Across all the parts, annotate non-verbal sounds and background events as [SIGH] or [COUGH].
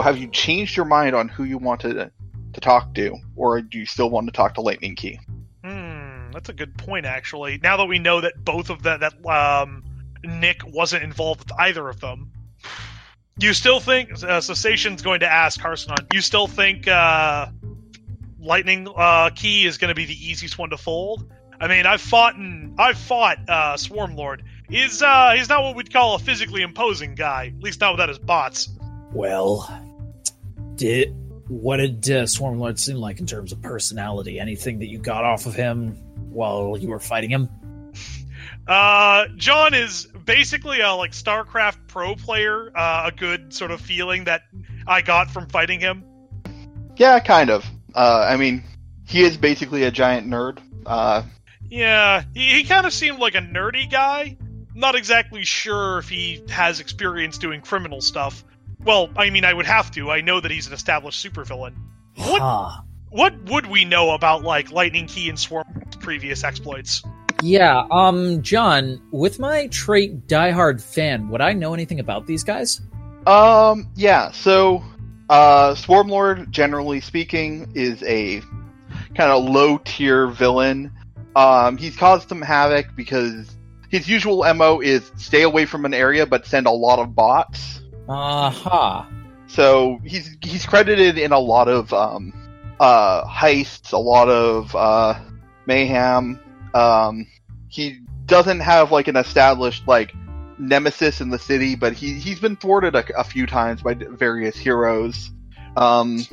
So have you changed your mind on who you want to to talk to, or do you still want to talk to Lightning Key? Hmm, that's a good point, actually. Now that we know that both of that that um, Nick wasn't involved with either of them, you still think uh, Cessation's going to ask Carson on? You still think uh, Lightning uh, Key is going to be the easiest one to fold? I mean, I've fought and I've fought uh, Swarm Lord. He's uh, he's not what we'd call a physically imposing guy. At least not without his bots. Well, did what did uh, Swarm Lord seem like in terms of personality? Anything that you got off of him while you were fighting him? Uh, John is basically a like StarCraft pro player. Uh, a good sort of feeling that I got from fighting him. Yeah, kind of. Uh, I mean, he is basically a giant nerd. Uh, Yeah, he, he kind of seemed like a nerdy guy. Not exactly sure if he has experience doing criminal stuff. Well, I mean, I would have to. I know that he's an established supervillain. What Huh. what would we know about like Lightning Key and Swarm's previous exploits? Yeah, um, John, with my trait diehard fan, would I know anything about these guys? Um, yeah, so, uh, Swarmlord, generally speaking, is a kind of low tier villain. Um, he's caused some havoc because his usual MO is stay away from an area but send a lot of bots. Aha. So he's he's credited in a lot of um, uh, heists, a lot of uh, mayhem. Um, he doesn't have like an established like nemesis in the city, but he he's been thwarted a, a few times by various heroes. Um,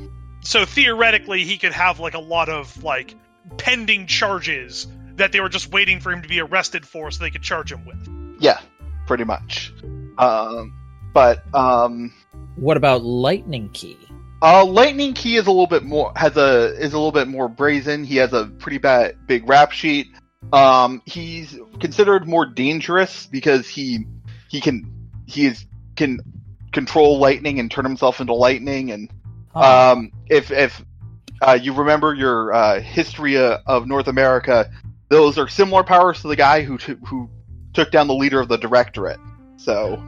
So theoretically, he could have like a lot of like pending charges that they were just waiting for him to be arrested for, so they could charge him with. yeah, pretty much. Um, but um, What about Lightning Key? Uh, Lightning Key is a little bit more has a is a little bit more brazen. He has a pretty bad big rap sheet. Um, he's considered more dangerous because he he can he is can control lightning and turn himself into lightning. And Huh. um, if if uh, you remember your uh, history uh, of North America, those are similar powers to the guy who t- who took down the leader of the directorate. So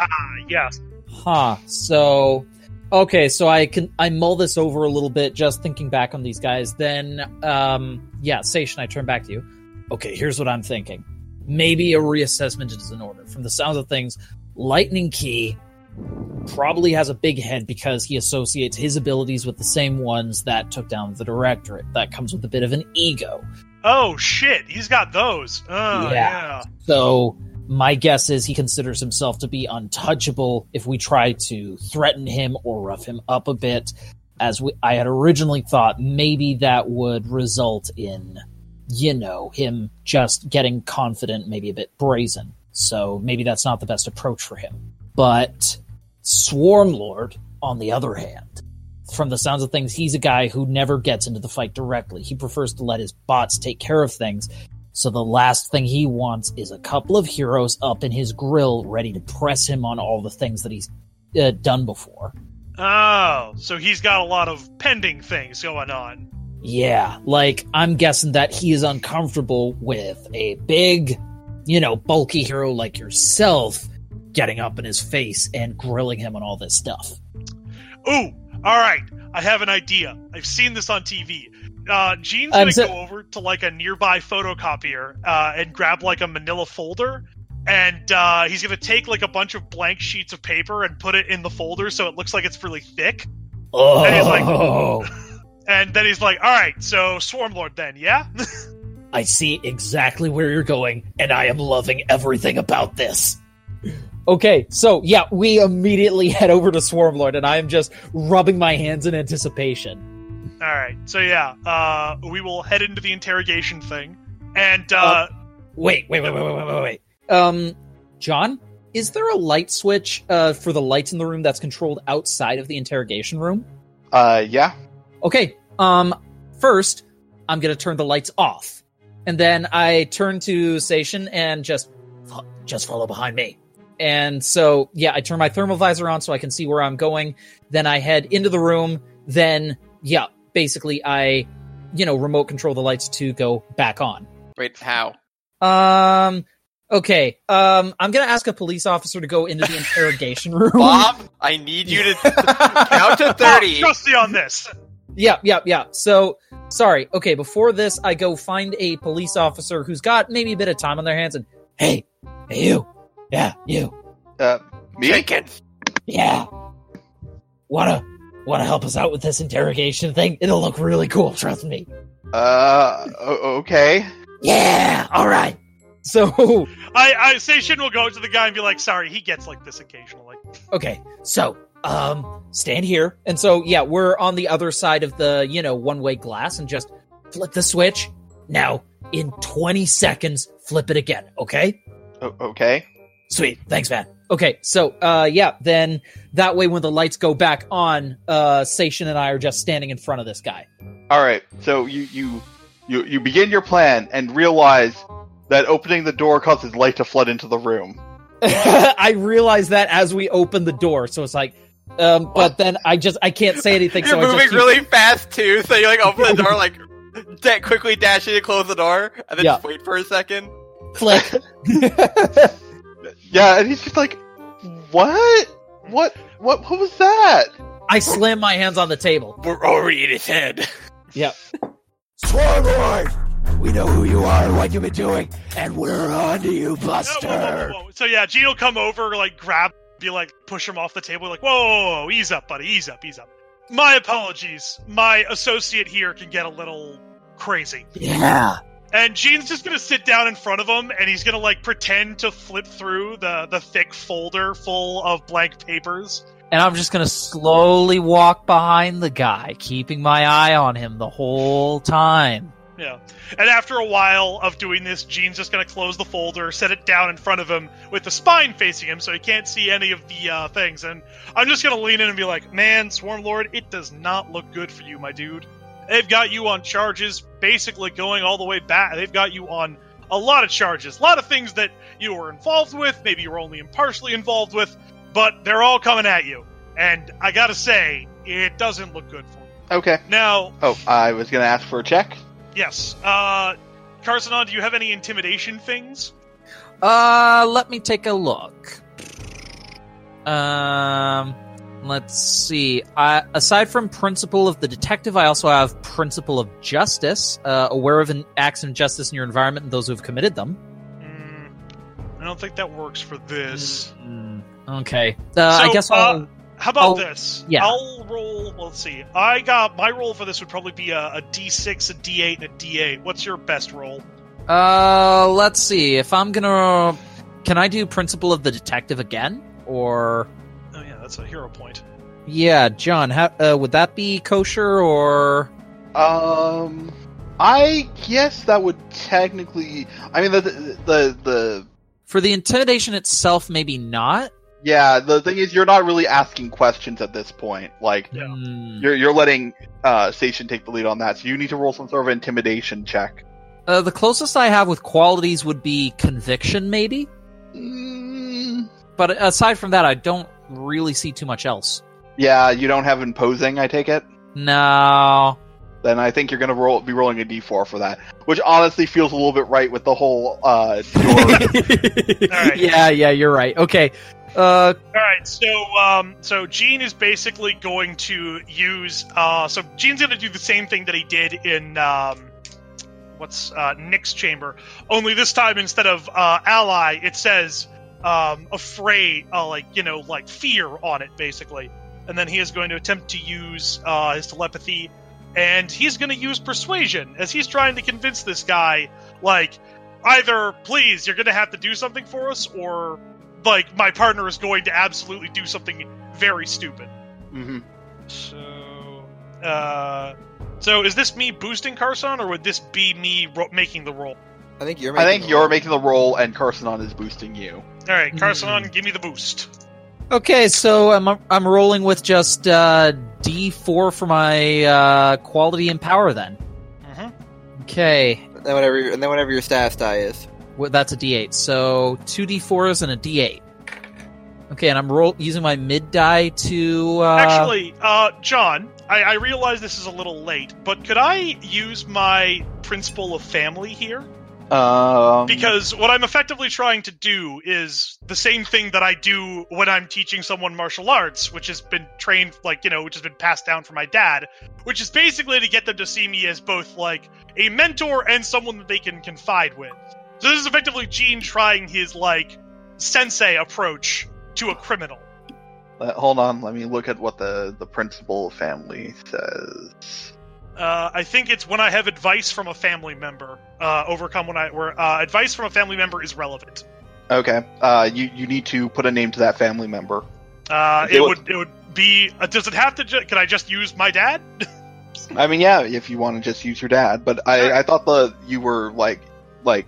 Ah, yes. Huh. So, okay. So I can I mull this over a little bit, just thinking back on these guys. Then, um, yeah, Sation, I turn back to you. Okay, here's what I'm thinking. Maybe a reassessment is in order. From the sounds of things, Lightning Key probably has a big head because he associates his abilities with the same ones that took down the directorate. That comes with a bit of an ego. Oh shit, he's got those. Oh Yeah. yeah. So my guess is he considers himself to be untouchable if we try to threaten him or rough him up a bit. As we, I had originally thought, maybe that would result in, you know, him just getting confident, maybe a bit brazen. So maybe that's not the best approach for him. But Swarmlord, on the other hand, from the sounds of things, he's a guy who never gets into the fight directly. He prefers to let his bots take care of things. So the last thing he wants is a couple of heroes up in his grill ready to press him on all the things that he's uh, done before. Oh, so he's got a lot of pending things going on. Yeah, like I'm guessing that he is uncomfortable with a big, you know, bulky hero like yourself getting up in his face and grilling him on all this stuff. Ooh, all right. I have an idea. I've seen this on TV. Uh, Gene's gonna so- go over to like a nearby photocopier uh, and grab like a Manila folder, and uh, he's gonna take like a bunch of blank sheets of paper and put it in the folder so it looks like it's really thick. Oh, And he's like- [LAUGHS] And then he's like, "All right, so Swarmlord, then, yeah." [LAUGHS] I see exactly where you're going, and I am loving everything about this. Okay, so yeah, we immediately [LAUGHS] head over to Swarmlord, and I am just rubbing my hands in anticipation. All right, so yeah, uh, we will head into the interrogation thing, and uh, Wait, wait, wait, wait, wait, wait, wait, wait. Um, John, is there a light switch uh, for the lights in the room that's controlled outside of the interrogation room? uh, yeah, Okay, um, first, I'm gonna turn the lights off. And then I turn to Sation and just, fo- just follow behind me. And so, yeah, I turn my thermal visor on so I can see where I'm going. Then I head into the room. Then, yeah, basically I, you know, remote control the lights to go back on. Wait, how? Um, Okay, um, I'm gonna ask a police officer to go into the [LAUGHS] interrogation room. Bob, I need you to [LAUGHS] count to Bob, thirty. trust me on this. Yeah, yeah, yeah. So, sorry. Okay, before this, I go find a police officer who's got maybe a bit of time on their hands and, hey, hey, you. Yeah, you. Uh, me? Jenkins. Yeah. Wanna, wanna help us out with this interrogation thing? It'll look really cool, trust me. Uh, okay. Yeah, alright. So, [LAUGHS] I, I Station will go to the guy and be like, "Sorry, he gets like this occasionally." okay, so, um, stand here. And so, yeah, we're on the other side of the, you know, one way glass and just flip the switch. Now, in 20 seconds, flip it again, okay? O- okay. Sweet. Thanks, man. Okay, so uh yeah, then that way when the lights go back on, uh Sation and I are just standing in front of this guy. All right. So you you you you begin your plan and realize that opening the door causes light to flood into the room. [LAUGHS] I realize that as we open the door, so it's like um but [LAUGHS] then I just I can't say anything You're so I moving just keep- really fast too, so you like open the door, like [LAUGHS] da- quickly dash in and close the door, and then Yeah. just wait for a second. flick. Yeah, and he's just like, "What? What? What? What was that?" I slam my hands on the table. We're already in his head. Yep. Swarmlord! We know who you are and what you've been doing, and we're on to you, No, whoa, Buster! whoa, whoa, whoa. So yeah, Gene will come over, like grab, be like, push him off the table, like, whoa, whoa, whoa, ease up, buddy, ease up, ease up. My apologies. My associate here can get a little crazy. Yeah! And Gene's just gonna sit down in front of him, and he's gonna like pretend to flip through the the thick folder full of blank papers. And I'm just gonna slowly walk behind the guy, keeping my eye on him the whole time. Yeah. And after a while of doing this, Gene's just gonna close the folder, set it down in front of him with the spine facing him, so he can't see any of the uh, things. And I'm just gonna lean in and be like, "Man, Swarm Lord, it does not look good for you, my dude. They've got you on charges, basically going all the way back. They've got you on a lot of charges, a lot of things that you were involved with, maybe you were only impartially involved with, but they're all coming at you. And I gotta say, it doesn't look good for you. Okay. Now, Oh, I was gonna ask for a check. yes, uh, Carsonon, do you have any intimidation things? Uh, let me take a look. Um, let's see. I, aside from principle of the detective, I also have principle of justice. Uh, aware of an acts of injustice in your environment and those who have committed them. Mm, I don't think that works for this. Mm, okay. Uh, I guess uh, I'll. How about I'll- this? yeah. I'll roll. Let's see. I got my roll for this would probably be a, a D6, a D8, and a D8. What's your best roll? Uh, let's see. If I'm gonna, can I do principle of the detective again, or? Yeah, that's a hero point. Yeah, John. How, uh, would that be kosher or? Um, I guess that would technically. I mean, the the the For the intimidation itself, maybe not. yeah. The thing is, you're not really asking questions at this point. Like Yeah. Hmm. you're you're letting uh Station take the lead on that. So you need to roll some sort of intimidation check. Uh, the closest I have with qualities would be conviction, maybe. Mm, But aside from that, I don't really see too much else. yeah, you don't have imposing. I take it. No. Then I think you're gonna roll be rolling a d4 for that, which honestly feels a little bit right with the whole uh door. [LAUGHS] right. Yeah, yeah, you're right. Okay. Uh, All right, so um, so Gene is basically going to use. Uh, so Gene's going to do the same thing that he did in um, what's uh, Nick's chamber. Only this time, instead of uh, ally, it says um, afraid, uh, like you know, like fear on it, basically. And then he is going to attempt to use uh, his telepathy, and he's going to use persuasion as he's trying to convince this guy, like either please, you're going to have to do something for us, or like my partner is going to absolutely do something very stupid. hmm So, uh, so is this me boosting Carson, or would this be me ro- making the roll? I think you're. I Making think the you're roll. making the roll, and Carsonon is boosting you. All right, Carson, give me the boost. okay, so I'm I'm rolling with just uh, D4 for my uh, quality and power. Then. Mm-hmm. Okay, And then whatever, and then whatever your staff die is. well, that's a D8. So two D4s and a D8. Okay, and I'm roll using my mid die to. Uh, Actually, uh, John, I, I realize this is a little late, but could I use my principle of family here? Um, Because what I'm effectively trying to do is the same thing that I do when I'm teaching someone martial arts, which has been trained, like, you know, which has been passed down from my dad, which is basically to get them to see me as both, like, a mentor and someone that they can confide with. So this is effectively Gene trying his, like, sensei approach to a criminal. uh, hold on, let me look at what the the principle family says. Uh, I think it's when I have advice from a family member, uh, overcome when I, where, uh, advice from a family member is relevant. Okay, uh, you you need to put a name to that family member. Uh, it would it would be. Uh, does it have to? Ju- can I just use my dad? [LAUGHS] I mean, yeah, if you want to just use your dad, but I I thought the you were like like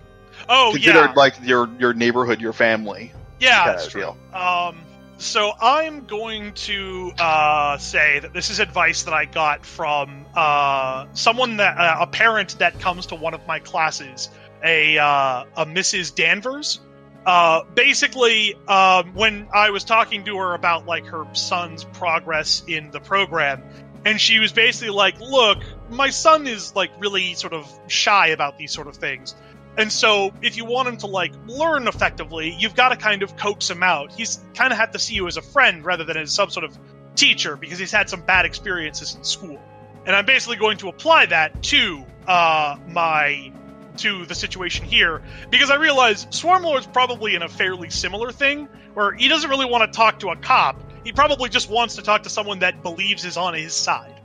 oh considered yeah, like your your neighborhood, your family. yeah, that's true. deal. Um, so I'm going to uh, say that this is advice that I got from uh, someone that uh, a parent that comes to one of my classes, a uh, a Mrs. Danvers. Uh, basically, um, when I was talking to her about like her son's progress in the program, and she was basically like, "Look, my son is like really sort of shy about these sort of things." And so, if you want him to like learn effectively, you've got to kind of coax him out. He's kind of had to see you as a friend rather than as some sort of teacher because he's had some bad experiences in school. And I'm basically going to apply that to uh, my to the situation here because I realize Swarmlord's probably in a fairly similar thing where he doesn't really want to talk to a cop. He probably just wants to talk to someone that believes is on his side.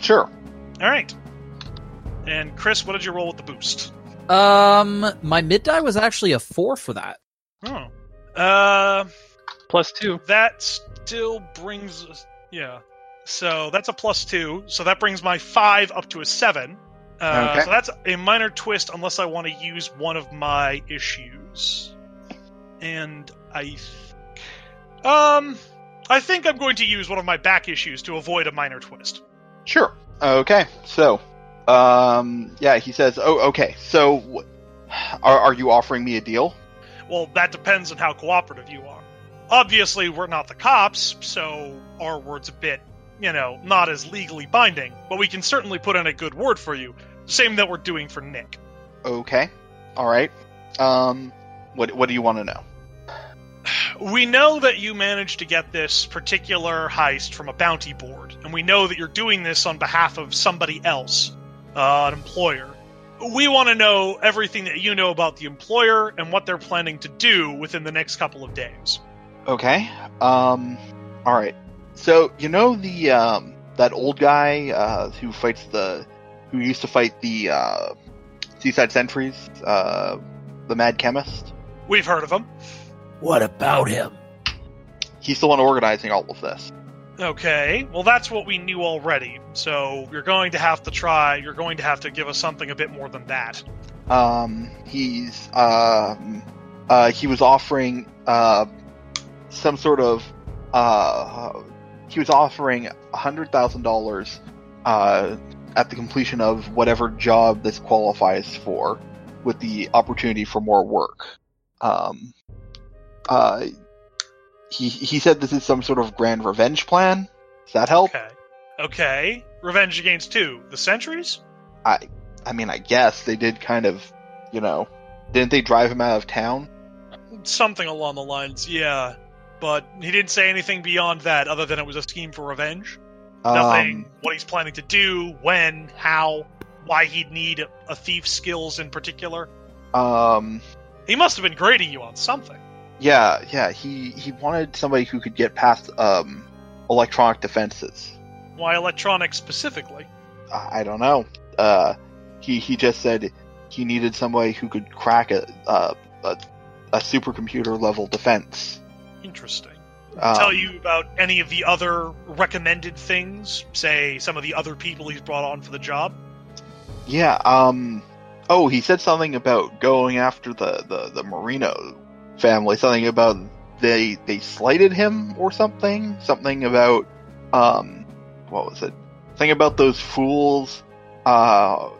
Sure. All right. And Chris, what did you roll with the boost? Um, my mid die was actually a four for that. Oh. Uh, Plus two. that still brings us. Yeah. So that's a plus two. So that brings my five up to a seven. Uh, Okay. So that's a minor twist unless I want to use one of my issues. And I. Th- um. I think I'm going to use one of my back issues to avoid a minor twist. Sure. Okay. So, um, yeah, he says, "Oh, okay. So, wh- are are you offering me a deal?" Well, that depends on how cooperative you are. Obviously, we're not the cops, so our word's a bit, you know, not as legally binding, but we can certainly put in a good word for you. Same that we're doing for Nick. Okay. All right. Um, what what do you want to know? We know that you managed to get this particular heist from a bounty board, and we know that you're doing this on behalf of somebody else, uh, an employer. We want to know everything that you know about the employer and what they're planning to do within the next couple of days. Okay. Um. All right. So you know the um that old guy uh who fights the who used to fight the uh seaside sentries uh the mad chemist. We've heard of him. What about him? He's the one organizing all of this. Okay, well, that's what we knew already. So you're going to have to try. You're going to have to give us something a bit more than that. Um. He's um. Uh. He was offering uh some sort of uh. He was offering hundred thousand dollars uh at the completion of whatever job this qualifies for, with the opportunity for more work. Um, uh, he he said this is some sort of grand revenge plan. Does that help? Okay. Okay. Revenge against two. The Sentries? I I mean, I guess they did kind of, you know, didn't they drive him out of town? Something along the lines, yeah. But he didn't say anything beyond that, other than it was a scheme for revenge. Nothing. Um, what he's planning to do, when, how, why he'd need a thief's skills in particular. um, He must have been grading you on something. Yeah, yeah. He he wanted somebody who could get past um electronic defenses. Why electronics specifically? I I don't know. Uh, he he just said he needed somebody who could crack a a, a, a supercomputer level defense. Interesting. Um, tell you about any of the other recommended things? Say some of the other people he's brought on for the job? Yeah. Um. Oh, he said something about going after the the the Marino family. Something about they they slighted him or something. Something about um. What was it? Thing about those fools. Uh,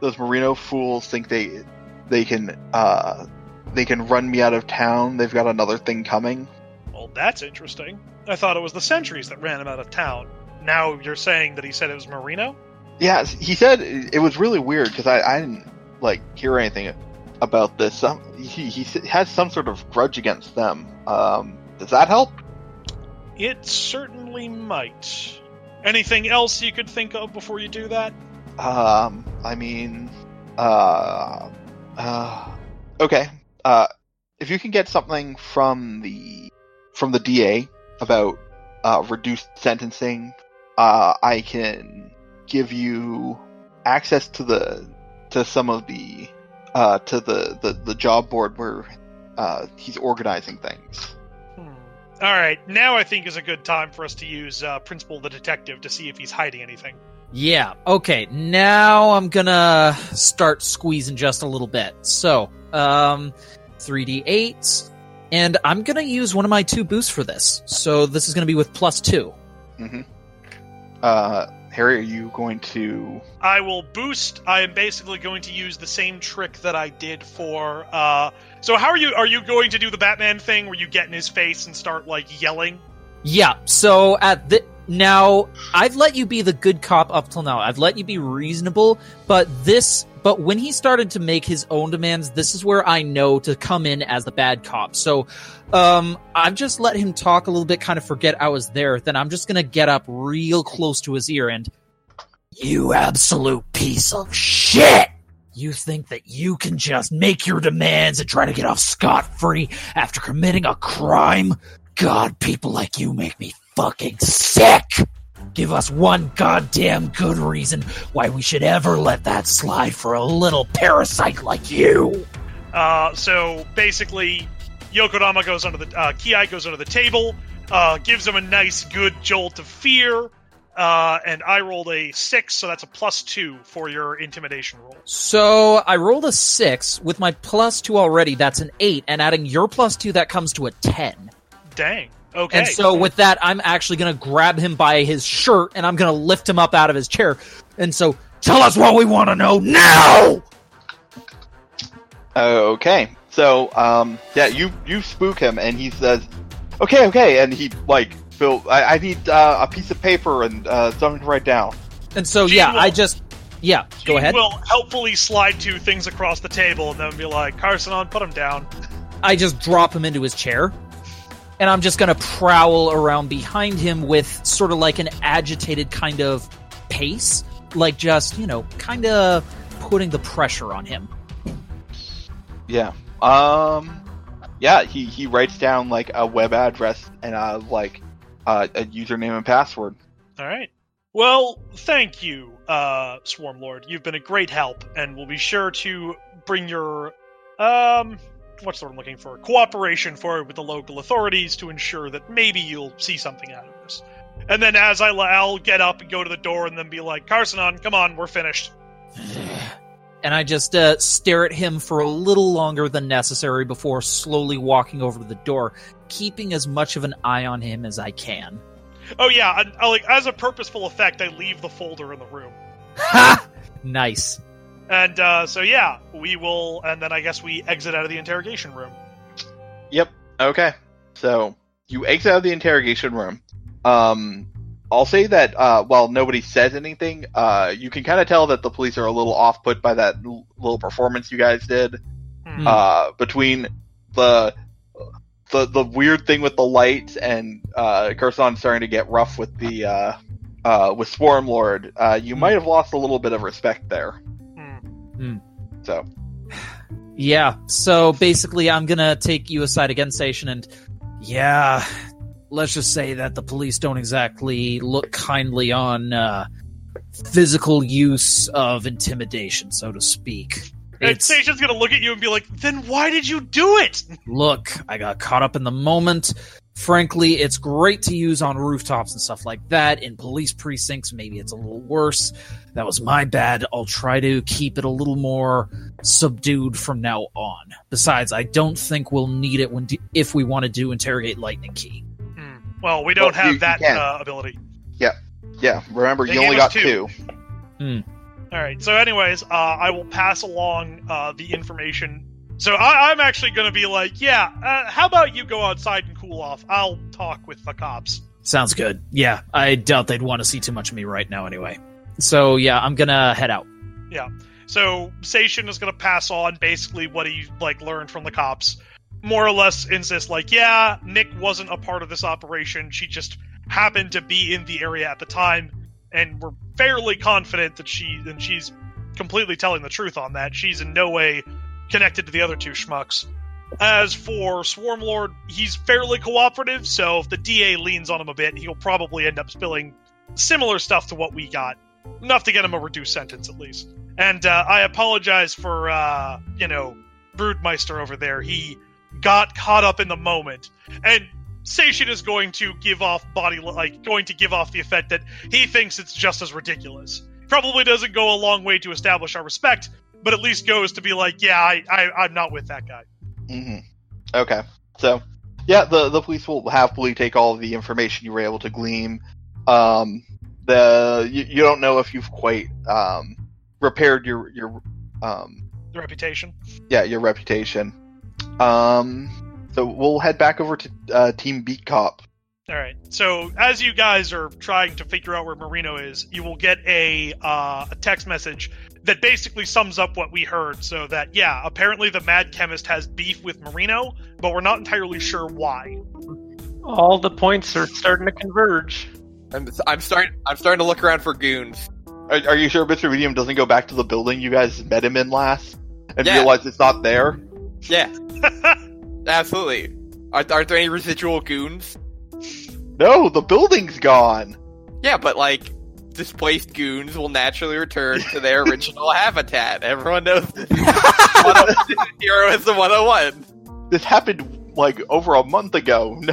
those Marino fools think they they can uh they can run me out of town. They've got another thing coming. Well, that's interesting. I thought it was the sentries that ran him out of town. Now you're saying that he said it was Marino? Yeah, he said it it was really weird because I, I didn't like hear anything about this. Um, he he has some sort of grudge against them. Um, does that help? It certainly might. Anything else you could think of before you do that? Um, I mean, uh, uh, okay. Uh, if you can get something from the from the DA about uh, reduced sentencing, uh, I can give you access to the to some of the uh, to the, the the job board where uh, he's organizing things. Hmm. All right, now I think is a good time for us to use uh, Principle the Detective to see if he's hiding anything. Yeah, okay. Now I'm gonna start squeezing just a little bit. So, um 3d8 and I'm going to use one of my two boosts for this. So this is going to be with plus 2. hmm Uh, Harry, are you going to? I will boost. I am basically going to use the same trick that I did for. Uh, so how are you? Are you going to do the Batman thing where you get in his face and start like yelling? Yeah, so at the now I've let you be the good cop up till now. I've let you be reasonable, but this but when he started to make his own demands, this is where I know to come in as the bad cop. So um I've just let him talk a little bit, kind of forget I was there. Then I'm just gonna get up real close to his ear and You absolute piece of shit! You think that you can just make your demands and try to get off scot free after committing a crime? God, people like you make me fucking sick! Give us one goddamn good reason why we should ever let that slide for a little parasite like you. Uh, so basically, Yokodama goes under the uh, Kiai goes under the table, uh, gives him a nice good jolt of fear, uh, and I rolled a six, so that's a plus two for your intimidation roll. So I rolled a six with my plus two already. That's an eight, and adding your plus two, that comes to a ten. Dang. Okay. And so with that, I'm actually going to grab him by his shirt and I'm going to lift him up out of his chair. And so Tell us what we want to know now! Okay, so um, yeah, you you spook him, and he says, "Okay, okay," and he like, Phil, I, I need uh, a piece of paper and uh, something to write down. and so Gene yeah, will- I just yeah, go ahead. Will helpfully slide two things across the table and then be like, Carson, on, put him down. I just drop him into his chair. And I'm just going to prowl around behind him with sort of like an agitated kind of pace, like just, you know, kind of putting the pressure on him. Yeah. Um. Yeah. He he writes down like a web address and uh like uh, a username and password. All right. Well, thank you, uh, Swarm Lord. You've been a great help, and we'll be sure to bring your um, what's the word I'm looking for? Cooperation forward with the local authorities to ensure that maybe you'll see something out of this. And then, as I, I'll get up and go to the door, and then be like, Carsonon, come on, we're finished. [SIGHS] And I just uh, stare at him for a little longer than necessary before slowly walking over to the door, keeping as much of an eye on him as I can. Oh yeah, I, I, like as a purposeful effect, I leave the folder in the room. Ha! Nice. And uh, so yeah, we will, and then I guess we exit out of the interrogation room. Yep. Okay. So you exit out of the interrogation room. Um, I'll say that uh, while nobody says anything, uh, you can kind of tell that the police are a little off put by that l- little performance you guys did. Hmm. Uh, between the the the weird thing with the lights and uh, Curson starting to get rough with the uh, uh, with Swarm Lord, uh, you might have lost a little bit of respect there. Hmm. So Yeah, so basically, I'm gonna take you aside again, Station, and yeah, let's just say that the police don't exactly look kindly on uh, physical use of intimidation, so to speak. And It's, Station's gonna look at you and be like, "Then why did you do it?" look, I got caught up in the moment. Frankly, it's great to use on rooftops and stuff like that. In police precincts, maybe it's a little worse. That was my bad. I'll try to keep it a little more subdued from now on. Besides, I don't think we'll need it when if we want to do interrogate Lightning Key. Hmm. Well, we don't Well, have you- that you uh, ability. yeah, yeah. remember They you only got two. two. All right. So, anyways, uh, I will pass along uh, the information. So I, I'm actually gonna be like, "Yeah, uh, how about you go outside and cool off? I'll talk with the cops." Sounds good. Yeah, I doubt they'd want to see too much of me right now anyway. So yeah, I'm gonna head out. Yeah. So Sation is going to pass on basically what he like learned from the cops. More or less insist like, yeah, Nick wasn't a part of this operation. She just happened to be in the area at the time, and we're fairly confident that she and she's completely telling the truth on that. She's in no way connected to the other two schmucks. As for Swarmlord, he's fairly cooperative, so if the DA leans on him a bit, he'll probably end up spilling similar stuff to what we got. Enough to get him a reduced sentence, at least. And uh, I apologize for, uh, you know, Broodmeister over there. He got caught up in the moment. And Sation is going to give off body, like, going to give off the effect that he thinks it's just as ridiculous. Probably doesn't go a long way to establish our respect, but at least goes to be like, yeah, I, I, I'm not with that guy. hmm Okay. So, yeah, the the police will happily take all the information you were able to glean. Um, the you, you don't know if you've quite um, repaired your your um, The reputation. yeah your reputation. Um, so we'll head back over to uh, Team Beat Cop. All right. So as you guys are trying to figure out where Marino is, you will get a uh, a text message that basically sums up what we heard. So that yeah, apparently the Mad Chemist has beef with Marino, but we're not entirely sure why. All the points are starting to converge. I'm, I'm starting. I'm starting to look around for goons. Are, are you sure Mr. Medium doesn't go back to the building you guys met him in last and Yeah. realize it's not there? Yeah, [LAUGHS] absolutely. Aren't, aren't there any residual goons? No, the building's gone. Yeah, but like displaced goons will naturally return to their original habitat. Everyone knows this. [LAUGHS] is 101 [LAUGHS] Hero is the 101. This happened like over a month ago. [LAUGHS]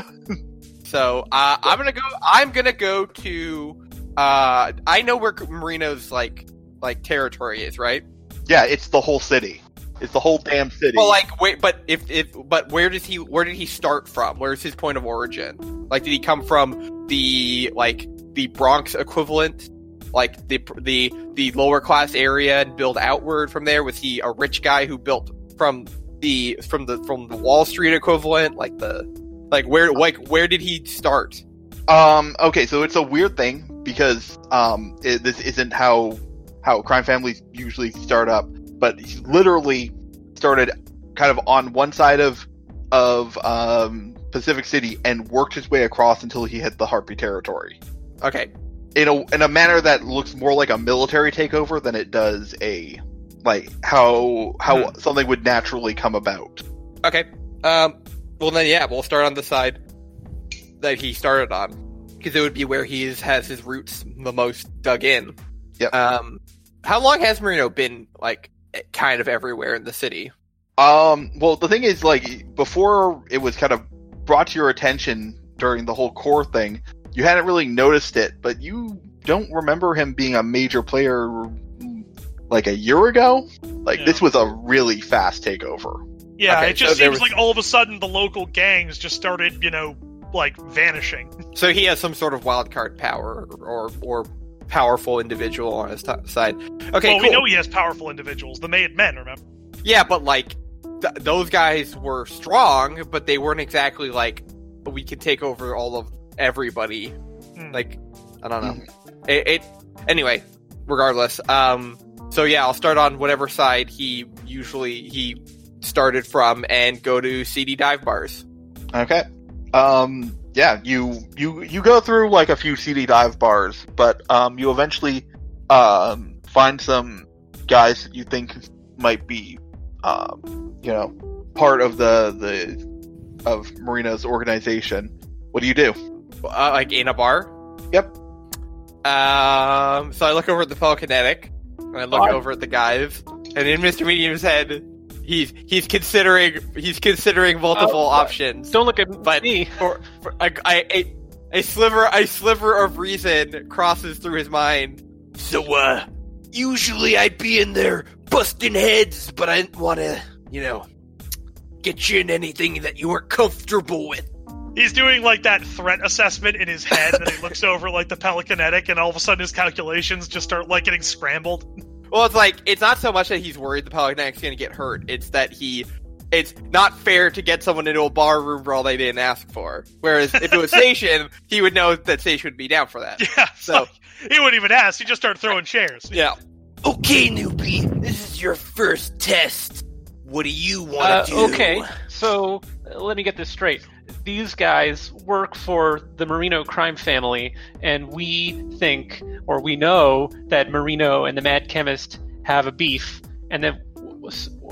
So uh, I'm gonna go. I'm gonna go to. Uh, I know where Marino's like like territory is, right? yeah, it's the whole city. It's the whole damn city. Well, like wait, but if if but where does he where did he start from? Where's his point of origin? Like, did he come from the like the Bronx equivalent, like the the the lower class area, and build outward from there? Was he a rich guy who built from the from the from the Wall Street equivalent, like the like where like where did he start? Um. Okay. So it's a weird thing because um, it, this isn't how how crime families usually start up. But he literally started kind of on one side of of um, Pacific City and worked his way across until he hit the Harpy territory Okay, in a in a manner that looks more like a military takeover than it does a like how how something would naturally come about. okay. Um. Well then, yeah, we'll start on the side that he started on because it would be where he is, has his roots the most dug in. Yep. Um, how long has Marino been like kind of everywhere in the city? Um, well, the thing is, like, before it was kind of brought to your attention during the whole core thing, you hadn't really noticed it, but you don't remember him being a major player like a year ago. Like, Yeah. this was a really fast takeover. Yeah, Okay, it just so seems was- like all of a sudden the local gangs just started, you know, like vanishing. So he has some sort of wild card power or or powerful individual on his t- side. Okay, well, cool. we know he has powerful individuals, the Made Men, remember? Yeah, but like th- those guys were strong, but they weren't exactly like we could take over all of everybody. Hmm. Like I don't know. It, it anyway. Regardless, um. So yeah, I'll start on whatever side he usually he started from and go to CD dive bars. Okay. Um, yeah, you you you go through like a few CD dive bars, but um, you eventually um find some guys that you think might be um you know part of the the of Marino's organization. What do you do? Uh, like in a bar. Yep. Um. So I look over at the Pelicanetic, and I look What? over at the guys, and in Mister Medium's head, he's he's considering he's considering multiple Oh, options. Don't look at But me. for, for I, I, a, a sliver a sliver of reason crosses through his mind. So, uh, usually I'd be in there busting heads, but I didn't want to, you know, get you in anything that you weren't comfortable with. He's doing like that threat assessment in his head, and he looks [LAUGHS] over like the Pelicanetic, and all of a sudden his calculations just start like getting scrambled. Well, it's like it's not so much that he's worried the Pelicanetic's going to get hurt. It's that he. It's not fair to get someone into a bar room for all they didn't ask for. Whereas if it was [LAUGHS] Station, he would know that Station would be down for that. Yeah, So- so he wouldn't even ask. He just started throwing chairs. Yeah. Okay, newbie, this is your first test. What do you want Uh, do? okay, so let me get this straight. These guys work for the Marino crime family, and we think, or we know, that Marino and the Mad Chemist have a beef, and that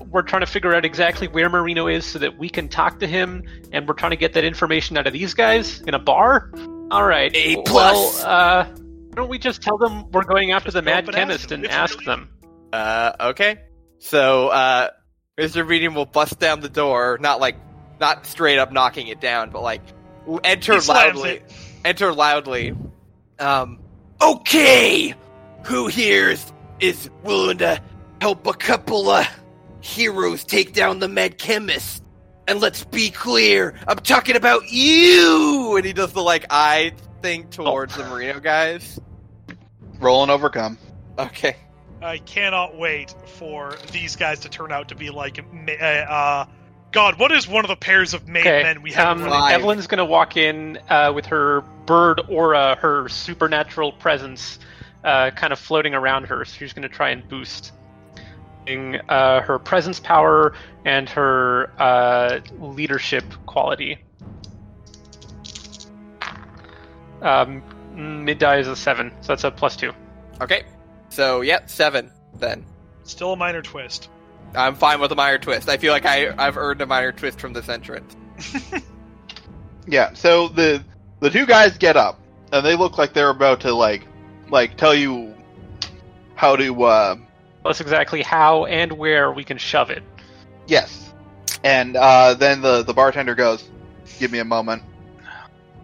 we're trying to figure out exactly where Marino is so that we can talk to him, and we're trying to get that information out of these guys in a bar? Alright. A Well, plus. uh, why don't we just tell them we're going after Just the Mad up and ask Chemist them. and It's ask really- them? Uh, okay. So, uh, Mr. Reading will bust down the door, not like, not straight up knocking it down, but like, enter He loudly. Enter loudly. Um, Okay, who here is, is willing to help a couple of heroes take down the Mad Chemist? And let's be clear, I'm talking about you! and he does the like eye thing towards the Marino guys. Roll and overcome. Okay. I cannot wait for these guys to turn out to be like, uh, uh, God, what is one of the pairs of made Okay. men we have? Um. Evelyn's gonna walk in uh, with her bird aura, her supernatural presence, uh, kind of floating around her. So she's gonna try and boost uh, her presence power and her uh, leadership quality. Um, mid die is a seven, so that's a plus two. Okay. So, yeah, seven then. Still a minor twist. I'm fine with a minor twist. I feel like I, I've earned a minor twist from this entrance. [LAUGHS] Yeah. So the the two guys get up, and they look like they're about to like like tell you how to. uh That's exactly how and where we can shove it. Yes. And uh, then the the bartender goes, "Give me a moment,"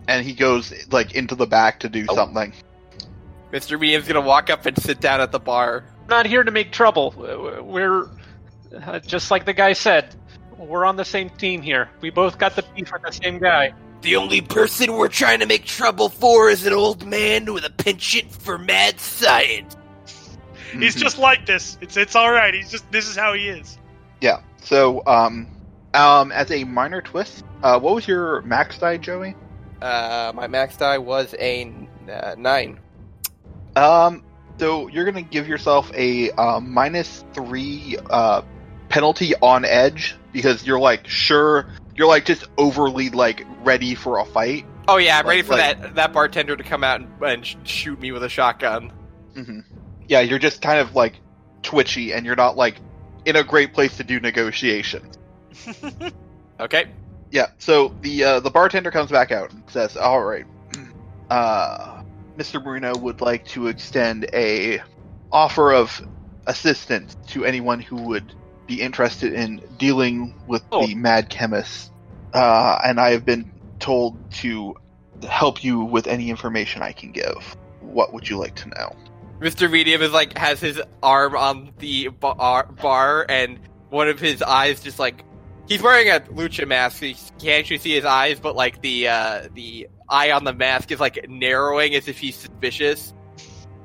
and he goes like into the back to do Oh. something. Mr. Medium's gonna walk up and sit down at the bar. not here to make trouble. We're uh, just like the guy said. We're on the same team here. We both got the beef with the same guy. The only person we're trying to make trouble for is an old man with a penchant for mad science. [LAUGHS] He's just like this. It's it's all right. He's just this is how he is. yeah. So um um as a minor twist, uh, what was your max die, Joey? Uh, my max die was a uh, nine. Um, so you're gonna give yourself a uh, minus three uh, penalty on edge because you're like sure you're like just overly like ready for a fight. Oh yeah, I'm ready for Like- that that bartender to come out and, and sh- shoot me with a shotgun. hmm Yeah, you're just kind of like twitchy and you're not like in a great place to do negotiation. [LAUGHS] Okay. Yeah. So the uh, the bartender comes back out and says, "All right, [CLEARS THROAT] uh, Mr. Bruno would like to extend a offer of assistance to anyone who would be interested in dealing with Oh. the mad chemist. Uh, and I have been told to help you with any information I can give. What would you like to know?" Mr. Medium is like has his arm on the bar, bar and one of his eyes just like he's wearing a lucha mask. So you can't actually see his eyes, but like the uh, the eye on the mask is like narrowing as if he's suspicious.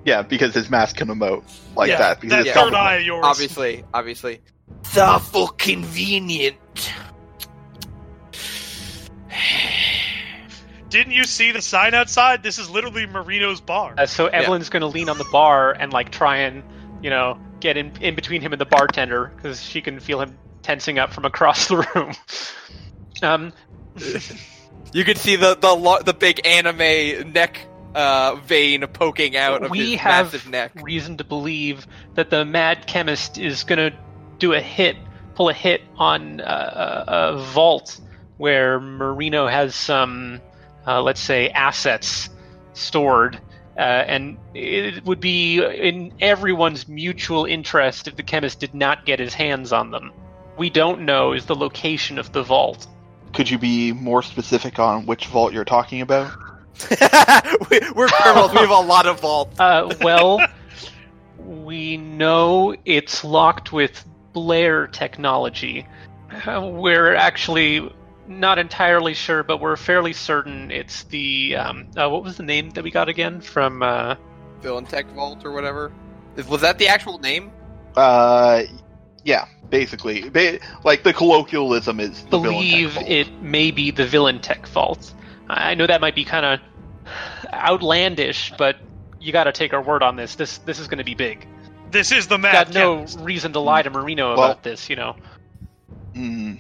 Yeah, because his mask can emote like yeah, that. Because that third eye of yours. Obviously, obviously. Thoughtful convenient. [SIGHS] Didn't you see the sign outside? This is literally Marino's bar. Uh, so Evelyn's going to lean on the bar and like try and you know get in in between him and the bartender because she can feel him tensing up from across [LAUGHS] the room. Um, [LAUGHS] You can see the the lo- the big anime neck uh, vein poking out of we his have massive neck. reason to believe that the mad chemist is going to do a hit, pull a hit on uh, a, a vault where Marino has some, uh, let's say, assets stored. Uh, and it would be in everyone's mutual interest if the chemist did not get his hands on them. We don't know is the location of the vault. Could you be more specific on which vault you're talking about? [LAUGHS] we, we're criminals. we have a lot of vaults. Uh, well, we know it's locked with Blair technology. We're actually not entirely sure, but we're fairly certain it's the um, uh, what was the name that we got again from? Uh, Villain Tech Vault or whatever. Was that the actual name? Uh, yeah, basically, ba- like the colloquialism is the villain tech believe vault. it may be the villain tech vault. I know that might be kind of outlandish, but you got to take our word on this. This this is going to be big. This is the Mad got no Chemist. reason to lie to Marino Well- about this, you know. hmm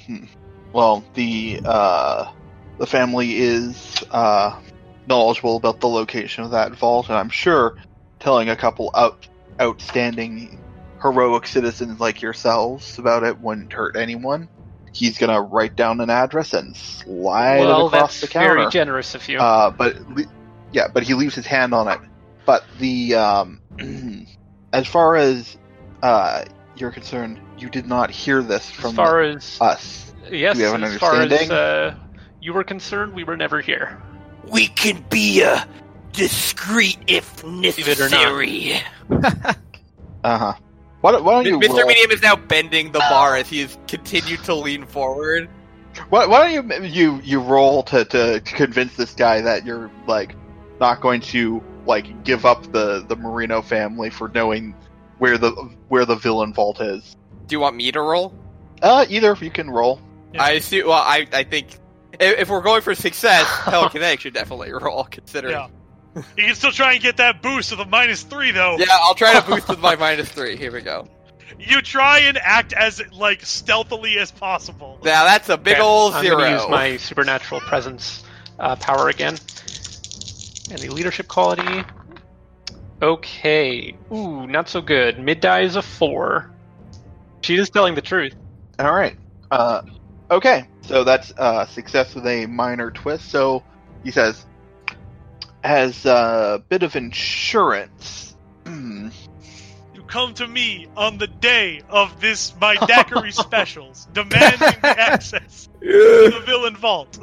Well, the uh, the family is uh, knowledgeable about the location of that vault, and I'm sure telling a couple out outstanding heroic citizens like yourselves about it wouldn't hurt anyone. He's gonna write down an address and slide it well, across that's the counter. very generous of you. Uh, but le- yeah, but he leaves his hand on it. But the um, [CLEARS THROAT] as far as uh, you're concerned, you did not hear this as from far as us. yes, do have an as far as uh, you were concerned, we were never here. We can be uh, discreet if it or not. necessary. [LAUGHS] Uh huh. Why, don't- why don't you Mr. roll, Medium is now bending the bar as he has continued to lean forward. why, why don't you you you roll to, to convince this guy that you're like not going to like give up the the Marino family for knowing where the where the villain vault is. Do you want me to roll? Uh, either if you can roll. Yeah. I assume. Well, I I think if, if we're going for success, [LAUGHS] Telekinetic should definitely roll. Considering. Yeah. You can still try and get that boost with a minus three, though. Yeah, I'll try to [LAUGHS] boost with my minus three. Here we go. You try and act as like stealthily as possible. Now that's a big Okay, old I'm zero. gonna use my supernatural presence uh, power again. And the leadership quality. Okay. Ooh, not so good. Mid die is a four. She is telling the truth. All right. Uh, okay. So that's uh, success with a minor twist. So he says, as a bit of insurance. [CLEARS THROAT] You come to me on the day of this my daiquiri [LAUGHS] specials, demanding the access to the [LAUGHS] villain vault.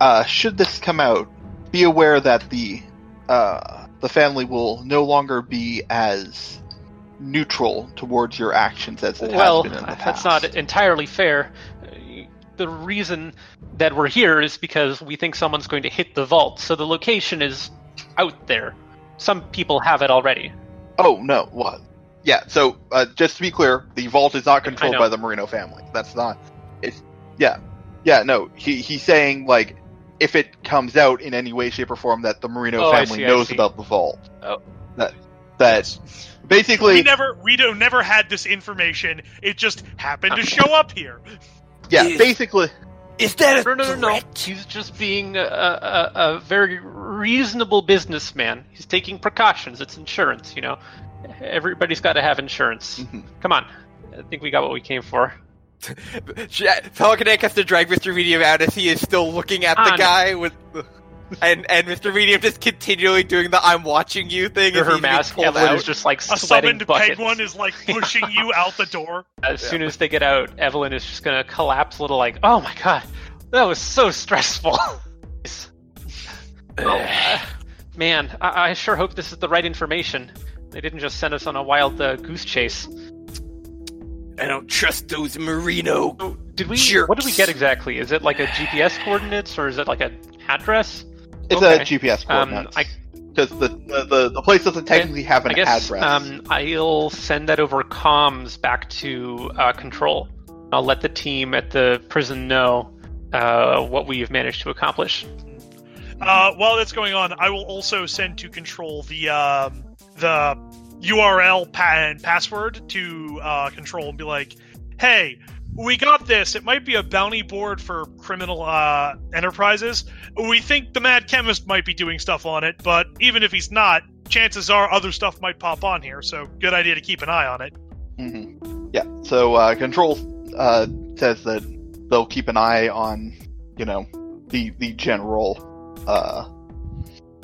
uh, should this come out, be aware that the uh, the family will no longer be as neutral towards your actions as it well, has been in the past. that's not entirely fair. The reason that we're here is because we think someone's going to hit the vault, so the location is out there. Some people have it already. Oh no, what? Yeah. So uh, just to be clear, the vault is not controlled by the Marino family. That's not. It's yeah, yeah. No, he he's saying like if it comes out in any way, shape, or form that the Marino Oh, family see, knows about the vault. Oh. That that We basically never we don't never had this information. It just happened to show up here. yeah, Is- basically Is that a No, no, no, no. threat? He's just being a, a, a very reasonable businessman. He's taking precautions. It's insurance, you know. Everybody's got to have insurance. Mhm. Come on. I think we got what we came for. Telekinetic has to drag Mr. Medium out as he is still looking at the On. guy with. The, and and Mr. Medium just continually doing the "I'm watching you" thing. Under her mask, pulled Evelyn out. is just like A sweating summoned buckets. peg one is like pushing you [LAUGHS] out the door. As soon as they get out, Evelyn is just gonna collapse a little like, oh my god, that was so stressful. Oh, [LAUGHS] Man, I-, I sure hope this is the right information. They didn't just send us on a wild uh, goose chase. I don't trust those Marino. Did we? Jerks. What did we get exactly? Is it like a GPS coordinates or is it like an address? it's Okay. a GPS Um, coordinates. I, because the, the the the place doesn't technically have an I guess address. um, I'll send that over comms back to uh, control. I'll let the team at the prison know uh, what we've managed to accomplish. Uh, while that's going on, I will also send to control the um, the URL and password to uh, control and be like, "Hey, we got this. It might be a bounty board for criminal uh, enterprises. We think the Mad Chemist might be doing stuff on it, but even if he's not, chances are other stuff might pop on here. So, good idea to keep an eye on it." hmm Yeah. So uh, control uh, says that they'll keep an eye on, you know, the the general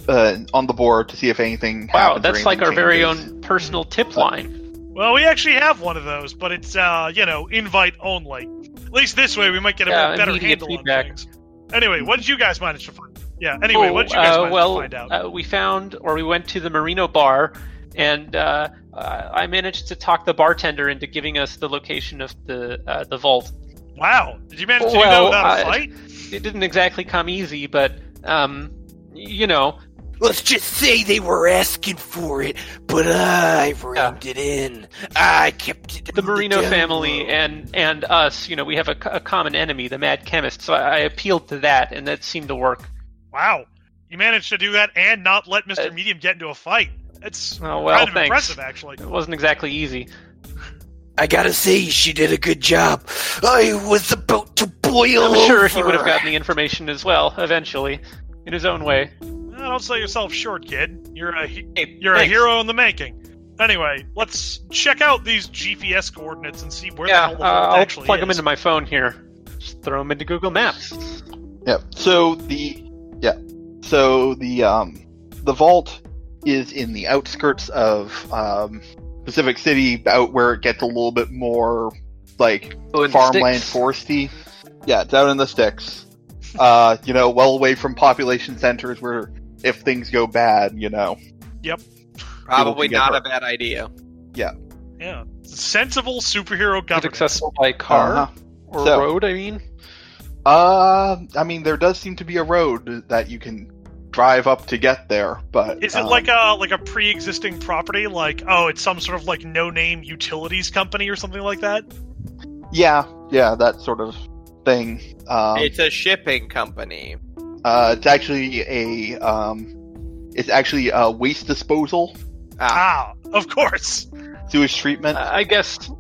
uh, on the board to see if anything. Wow, happens or that's like anything our very own personal tip line. Well, we actually have one of those, but it's uh, you know, invite only. At least this way, we might get a Yeah, better handle feedback. on things. Anyway, what did you guys manage to find? Yeah. Anyway, what did you guys uh, manage well, to find out? Uh, we found, or we went to the Marino bar, and uh, uh, I managed to talk the bartender into giving us the location of the uh, the vault. wow, did you manage to do that without a I- fight? It didn't exactly come easy, but um, you know, Let's just say they were asking for it, but I reined it in. I kept it. the Marino down family and and us, you know, we have a, a common enemy, the Mad Chemist. So I, I appealed to that, and that seemed to work. Wow, you managed to do that and not let Mister Uh, Medium get into a fight. It's Oh, well, kind of thanks. impressive, actually. It wasn't exactly easy. I gotta say, she did a good job. I was about to boil I'm sure he would have gotten the information as well, eventually, in his own way. Eh, don't sell yourself short, kid. You're a he- you're a hero in the making. Anyway, let's check out these GPS coordinates and see where Yeah, the hell the uh, vault I'll actually plug is. them into my phone here. Just throw them into Google Maps. Yeah. So the yeah. So the um the vault is in the outskirts of um Pacific City, out where it gets a little bit more like Oh, farmland, foresty. Yeah, it's out in the sticks. Uh, you know, well away from population centers where if things go bad, you know. Yep. Probably not hurt. a bad idea. yeah, Yeah. sensible superhero Is it accessible by car Uh-huh. or So- road? I mean, Uh, I mean, there does seem to be a road that you can drive up to get there, but Is it um, like a like a pre-existing property? Like, oh, it's some sort of like no-name utilities company or something like that? Yeah, yeah, that sort of thing. Um, it's a shipping company. Uh, it's actually a um, it's actually a waste disposal, Ah, Ah, of course. sewage treatment. I guess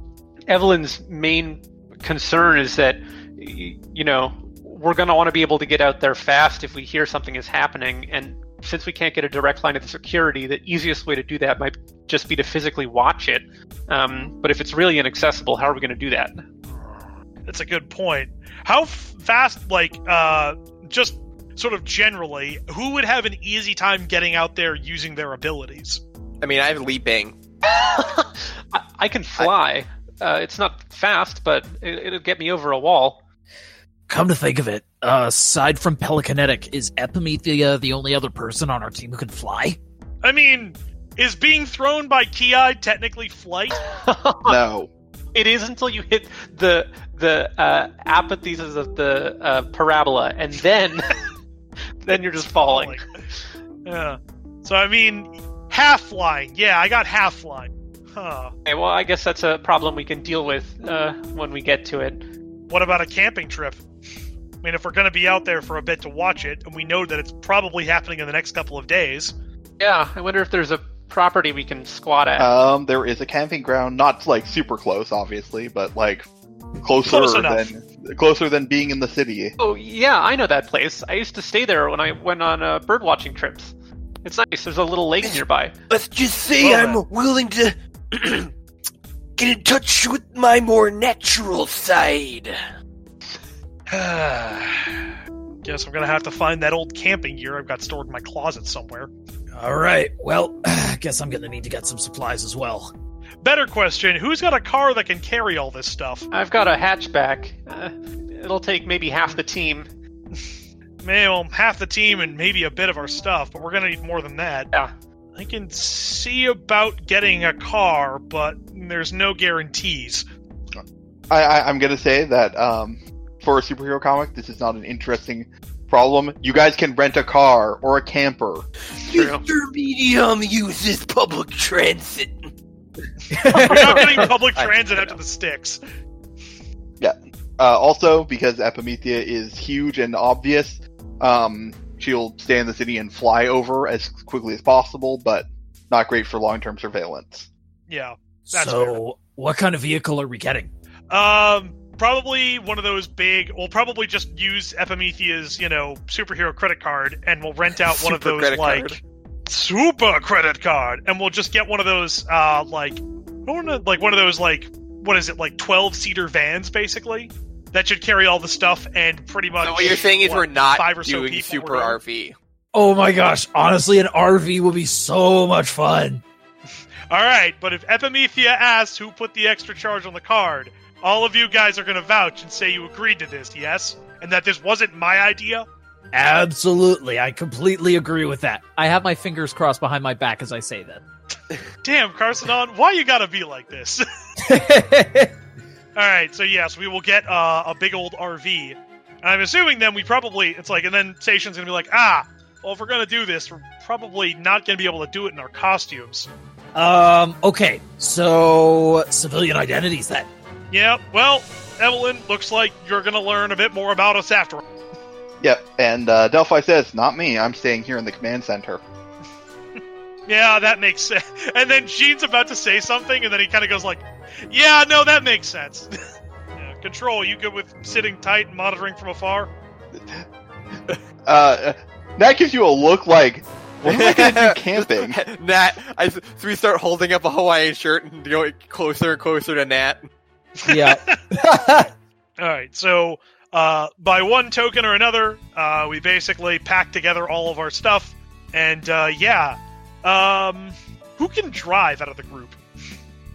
Evelyn's main concern is that, you know, we're going to want to be able to get out there fast if we hear something is happening. And since we can't get a direct line to the security, the easiest way to do that might just be to physically watch it. Um, but if it's really inaccessible, how are we going to do that? That's a good point. How f- fast, like, uh, just sort of generally, who would have an easy time getting out there using their abilities? I mean, I have leaping. [LAUGHS] I, I can fly. Uh, it's not fast, but it, it'll get me over a wall. Come to think of it, uh, aside from Telekinetic, is Epimethea the only other person on our team who can fly? I mean, is being thrown by Ki technically flight? [LAUGHS] no, It is until you hit the the uh, apathesis of the uh, parabola, and then [LAUGHS] then you're just falling. Yeah. So I mean, half flying. Yeah, I got half flying. Huh. Okay, well, I guess that's a problem we can deal with uh, when we get to it. What about a camping trip? I mean, if we're going to be out there for a bit to watch it, and we know that it's probably happening in the next couple of days, Yeah, I wonder if there's a property we can squat at. um, there is a camping ground, not like super close, obviously, but like closer Close than closer than being in the city. oh yeah, I know that place. I used to stay there when I went on uh, bird watching trips. It's nice. There's a little lake nearby. Let's just say Well, I'm willing to [CLEARS THROAT] get in touch with my more natural side. [SIGHS] guess I'm going to have to find that old camping gear I've got stored in my closet somewhere. All right. Well, I [CLEARS THROAT] guess I'm gonna need to get some supplies as well. Better question: Who's got a car that can carry all this stuff? I've got a hatchback. Uh, it'll take maybe half the team. Man, well, half the team and maybe a bit of our stuff, but we're going to need more than that. Yeah. I can see about getting a car, but there's no guarantees. I, I, I'm gonna say that um, for a superhero comic, this is not an interesting problem. You guys can rent a car or a camper. True. Mr. Medium uses public transit. We're not getting public transit out to the sticks. Yeah. Uh, also, because Epimethea is huge and obvious, um, she'll stay in the city and fly over as quickly as possible, but not great for long-term surveillance. Yeah. That's so, what kind of vehicle are we getting? Um, probably one of those big. We'll probably just use Epimethea's, you know, superhero credit card, and we'll rent out one of those like card. Super credit card, and we'll just get one of those, uh, like, I don't know, like one of those like what is it, like twelve seater vans, basically. That should carry all the stuff and pretty much. So what you're saying is we're not five or doing people Super? RV. Oh my gosh! Honestly, an RV would be so much fun. [LAUGHS] All right, but if Epimethea asks who put the extra charge on the card, all of you guys are going to vouch and say you agreed to this, yes? And that this wasn't my idea? Absolutely, I completely agree with that. I have my fingers crossed behind my back as I say that. [LAUGHS] Damn, Carsonon, why you gotta be like this? [LAUGHS] [LAUGHS] all right, so yes, we will get uh, a big old RV. And I'm assuming then we probably, it's like, and then Station's going to be like, ah, well, if we're going to do this, we're probably not going to be able to do it in our costumes. um. Okay. So, civilian identities then. Yeah, well, Evelyn, looks like you're going to learn a bit more about us after all. Yep, and uh, Delphi says, "Not me. I'm staying here in the command center." [LAUGHS] Yeah, that makes [LAUGHS] sense. And then Gene's about to say something, and then he kind of goes like, "Yeah, no, that makes sense." [LAUGHS] yeah, control, you good with sitting tight and monitoring from afar? Uh, that gives you a look like, what am I gonna do camping? Nat, I, so we start holding up a Hawaiian shirt and going closer and closer to Nat. Yeah. All right, so uh, by one token or another, uh, we basically pack together all of our stuff, and uh, yeah, um, who can drive out of the group?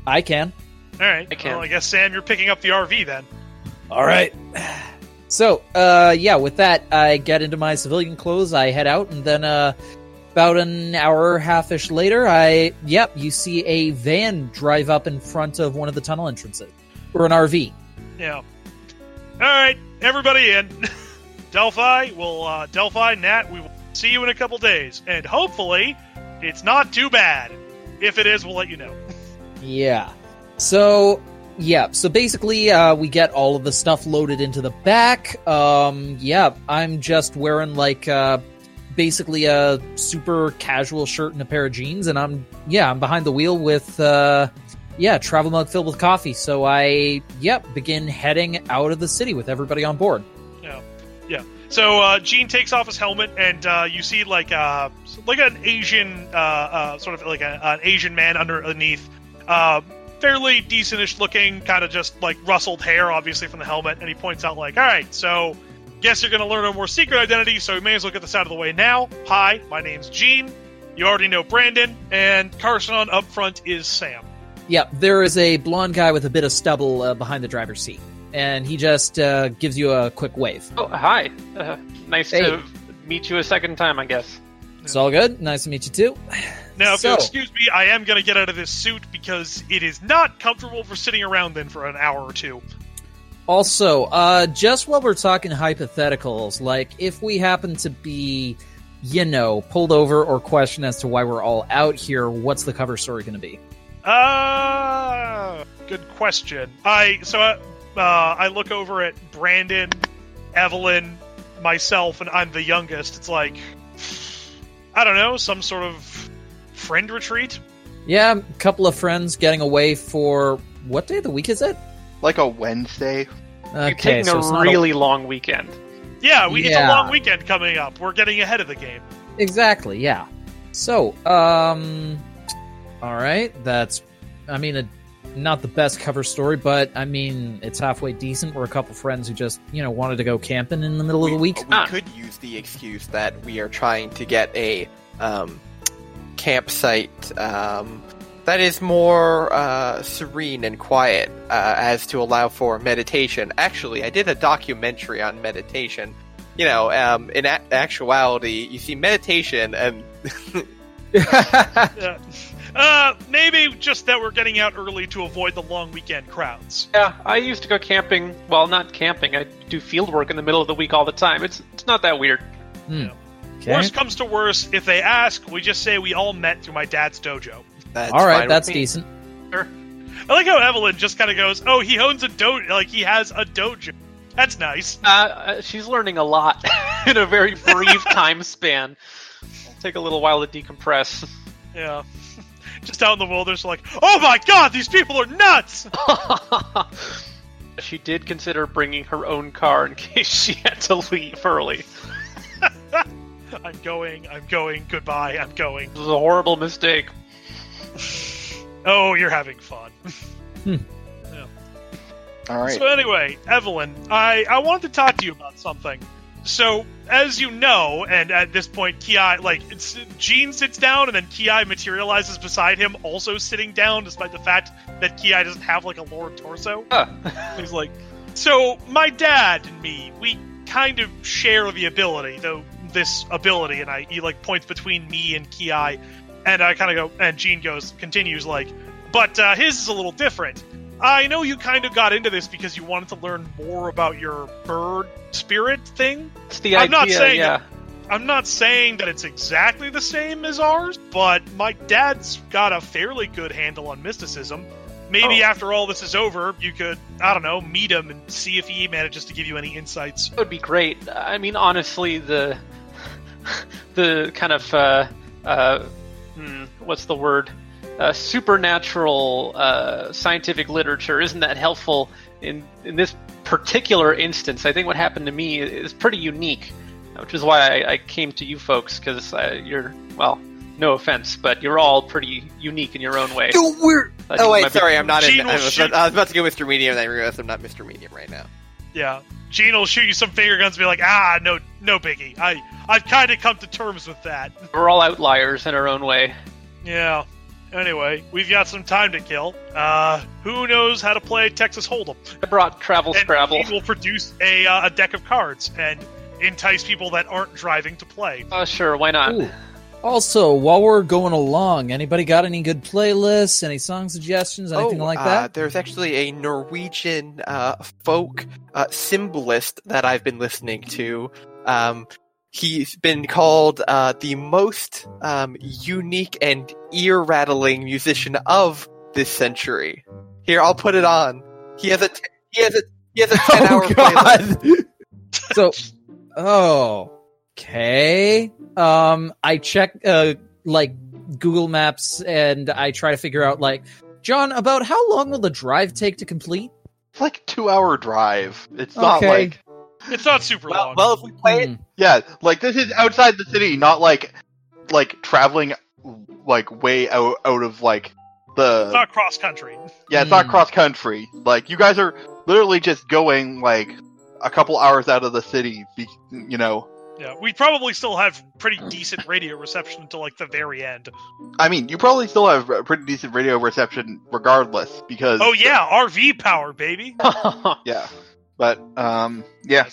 I can. All right, I can. Well, I guess Sam, you're picking up the RV then. All right. So, uh, yeah, with that, I get into my civilian clothes, I head out, and then, uh, about an hour, half ish later, I, yep, you see a van drive up in front of one of the tunnel entrances. Or an RV. Yeah. All right, everybody in. [LAUGHS] Delphi, will uh, Delphi, Nat, we will see you in a couple days, and hopefully, it's not too bad. If it is, we'll let you know. Yeah. So, yeah, so basically, uh, we get all of the stuff loaded into the back. Um, yeah, I'm just wearing like, uh, basically a super casual shirt and a pair of jeans, and I'm, yeah, I'm behind the wheel with, uh, yeah, travel mug filled with coffee. So I, yep, begin heading out of the city with everybody on board. Yeah, yeah. So uh, Gene takes off his helmet, and uh, you see like uh, like an Asian, uh, uh, sort of like a, an Asian man underneath, uh, fairly decentish looking, kind of just like rustled hair, obviously from the helmet. And he points out like, "All right, so guess you're going to learn a more secret identity, so we may as well get this out of the way now. Hi, my name's Gene. You already know Brandon, and Carson on up front is Sam. Yep, there is a blonde guy with a bit of stubble uh, behind the driver's seat, and he just uh, gives you a quick wave. Oh, hi. Uh, nice Hey. to meet you a second time, I guess. It's all good. Nice to meet you too. Now, if So- you'll excuse me, I am going to get out of this suit because it is not comfortable for sitting around in for an hour or two. Also, uh, just while we're talking hypotheticals, like if we happen to be, you know, pulled over or questioned as to why we're all out here, what's the cover story going to be? Uh, good question. I so uh, uh, I look over at Brandon, Evelyn, myself, and I'm the youngest. It's like I don't know, some sort of friend retreat. Yeah, a couple of friends getting away for what day of the week is it? Like a Wednesday. You're Okay, taking so a it's not really long weekend. Yeah, we, it's a long weekend coming up. We're getting ahead of the game. exactly, yeah. So, um, all right, that's, I mean, a, not the best cover story, but I mean, it's halfway decent. We're a couple friends who just, you know, wanted to go camping in the middle of the week. We Ah. could use the excuse that we are trying to get a um, campsite um, that is more uh, serene and quiet uh, as to allow for meditation. Actually, I did a documentary on meditation. You know, um, in a- actuality, you see meditation and [LAUGHS] Uh, [LAUGHS] [LAUGHS] uh, maybe just that we're getting out early to avoid the long weekend crowds. Yeah, I used to go camping. Well, not camping. I do field work in the middle of the week all the time. It's it's not that weird. Okay. Worst comes to worst, if they ask, we just say we all met through my dad's dojo. that's All fine right, with that's me. decent. I like how Evelyn just kind of goes, "Oh, he owns a dojo, like he has a dojo." That's nice. Uh, Uh, she's learning a lot [LAUGHS] in a very brief [LAUGHS] time span. It'll take a little while to decompress. Yeah. [LAUGHS] just out in the wilderness, like, "Oh my god, these people are nuts!" [LAUGHS] she did consider bringing her own car in case she had to leave early. [LAUGHS] I'm going. I'm going. Goodbye. I'm going. It was a horrible mistake. Oh, you're having fun. Hmm. All right. So anyway, Evelyn, I, I wanted to talk to you about something. So, as you know, and at this point, Ki, like, Gene sits down, and then Ki materializes beside him, also sitting down, despite the fact that Ki doesn't have, like, a lower torso. Huh. [LAUGHS] He's like, so, my dad and me, we kind of share the ability, though, this ability, and I, he, like, points between me and Ki, and I kind of go, and Gene goes, continues, like, but uh, his is a little different. I know you kind of got into this because you wanted to learn more about your bird spirit thing. It's the I'm idea, not saying yeah. I'm not saying that it's exactly the same as ours, but my dad's got a fairly good handle on mysticism. Maybe Oh. after all this is over, you could, I don't know, meet him and see if he manages to give you any insights. That would be great. I mean, honestly, the [LAUGHS] the kind of uh, uh, hmm, what's the word? Uh, supernatural uh, scientific literature isn't that helpful in in this particular instance. I think what happened to me is pretty unique, which is why I, I came to you folks because uh, you're well. No offense, but you're all pretty unique in your own way. Dude, we're. Oh wait, might be- sorry, I'm not in. I was, shoot- I was about to go Mr. Medium, and I realized I'm not Mr. Medium right now. Yeah. Gene will shoot you some finger guns and be like, ah, no, no biggie. I, I've kind of come to terms with that. We're all outliers in our own way. Yeah. Anyway, we've got some time to kill. Uh, who knows how to play Texas Hold'em? I brought Travel And Scrabble. we will produce a, uh, a deck of cards and entice people that aren't driving to play. Uh, sure, why not? Ooh. Also, while we're going along, anybody got any good playlists, any song suggestions, anything oh, like uh, that? there's actually a Norwegian uh, folk uh, cymbalist that I've been listening to. Um, he's been called uh, the most um, unique and ear rattling musician of this century. Here, I'll put it on. He has a t- he has a he has a [LAUGHS] ten hour playlist. [LAUGHS] so, oh, okay. Um, I check uh like Google Maps and I try to figure out like John about how long will the drive take to complete? It's like a two hour drive. It's not Okay. like It's not super Well, long. well, if we play it, Hmm. yeah, like this is outside the city, not like like traveling like way out out of like the it's not cross country. yeah, it's not Hmm. cross country. Like you guys are literally just going like a couple hours out of the city. You know, Yeah, we probably still have pretty decent radio reception until like the very end. I mean, you probably still have a pretty decent radio reception regardless because Oh yeah, RV power, baby. [LAUGHS] yeah. But um, yeah,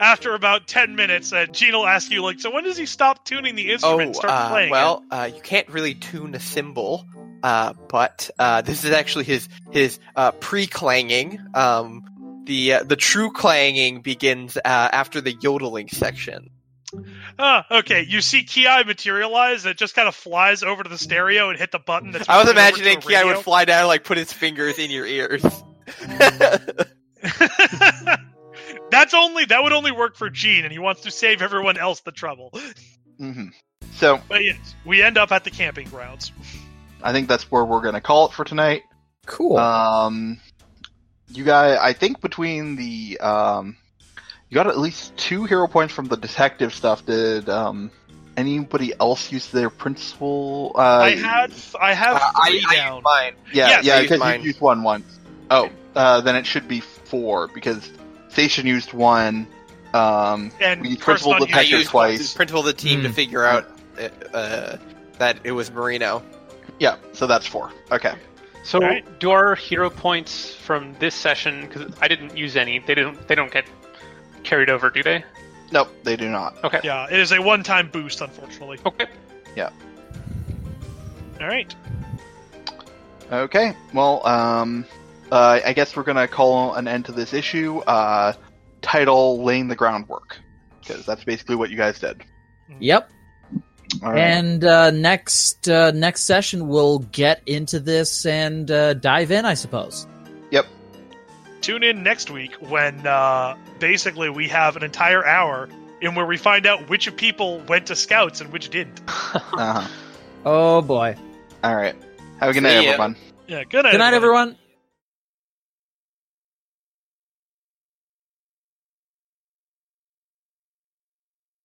After about ten minutes, uh, Gene will ask you like, "So when does he stop tuning the Oh, instrument and start uh, playing?" well, uh, you can't really tune a cymbal, uh, but uh, this is actually his his uh, pre-clanging. Um, the uh, the true clanging begins uh, after the yodeling section. Ah, okay. You see Ki materialize. It just kind of flies over to the stereo and hit the button. That's I was imagining to a Kiai would fly down and like put his fingers in your ears. [LAUGHS] [LAUGHS] That's only that would only work for Gene, and he wants to save everyone else the trouble. hmm so But yes, we end up at the camping grounds. I think that's where we're gonna call it for tonight. Cool. Um, you guys, I think between the um, you got at least two hero points from the detective stuff. Did um anybody else use their principle? Uh, I had I have Uh, I, three I down. used mine. yeah, yes, yeah, I used because you used one once. Oh, uh, then it should be four because Station used one. Um, and we Carson principle on you- detective twice. the principle the team to Hmm. figure out uh, that it was Marino. yeah, so that's four. Okay. So, Alright. do our hero points from this session? Because I didn't use any. They didn't. They don't get carried over, do they? Nope, they do not. Okay. Yeah, it is a one-time boost, unfortunately. Okay. Yeah. All right. Okay. Well, um, uh, I guess we're gonna call an end to this issue. Uh, title: laying the groundwork, because that's basically what you guys did. yep. All right. And uh, next uh, next session we'll get into this and uh, dive in, I suppose. Yep. Tune in next week when uh, basically we have an entire hour in where we find out which of people went to scouts and which didn't. [LAUGHS] Uh-huh. Oh boy. All right. Have a good night, See ya. everyone. Yeah. Good night. Good night, everyone.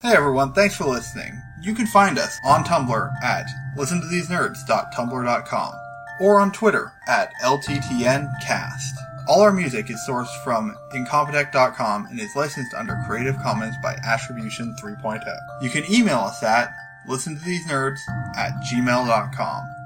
Hey everyone, thanks for listening. You can find us on Tumblr at listentothesenerds.tumblr.com or on Twitter at LTTNcast. All our music is sourced from incompetech.com and is licensed under Creative Commons by Attribution 3.0. You can email us at listentothesenerds at gmail.com.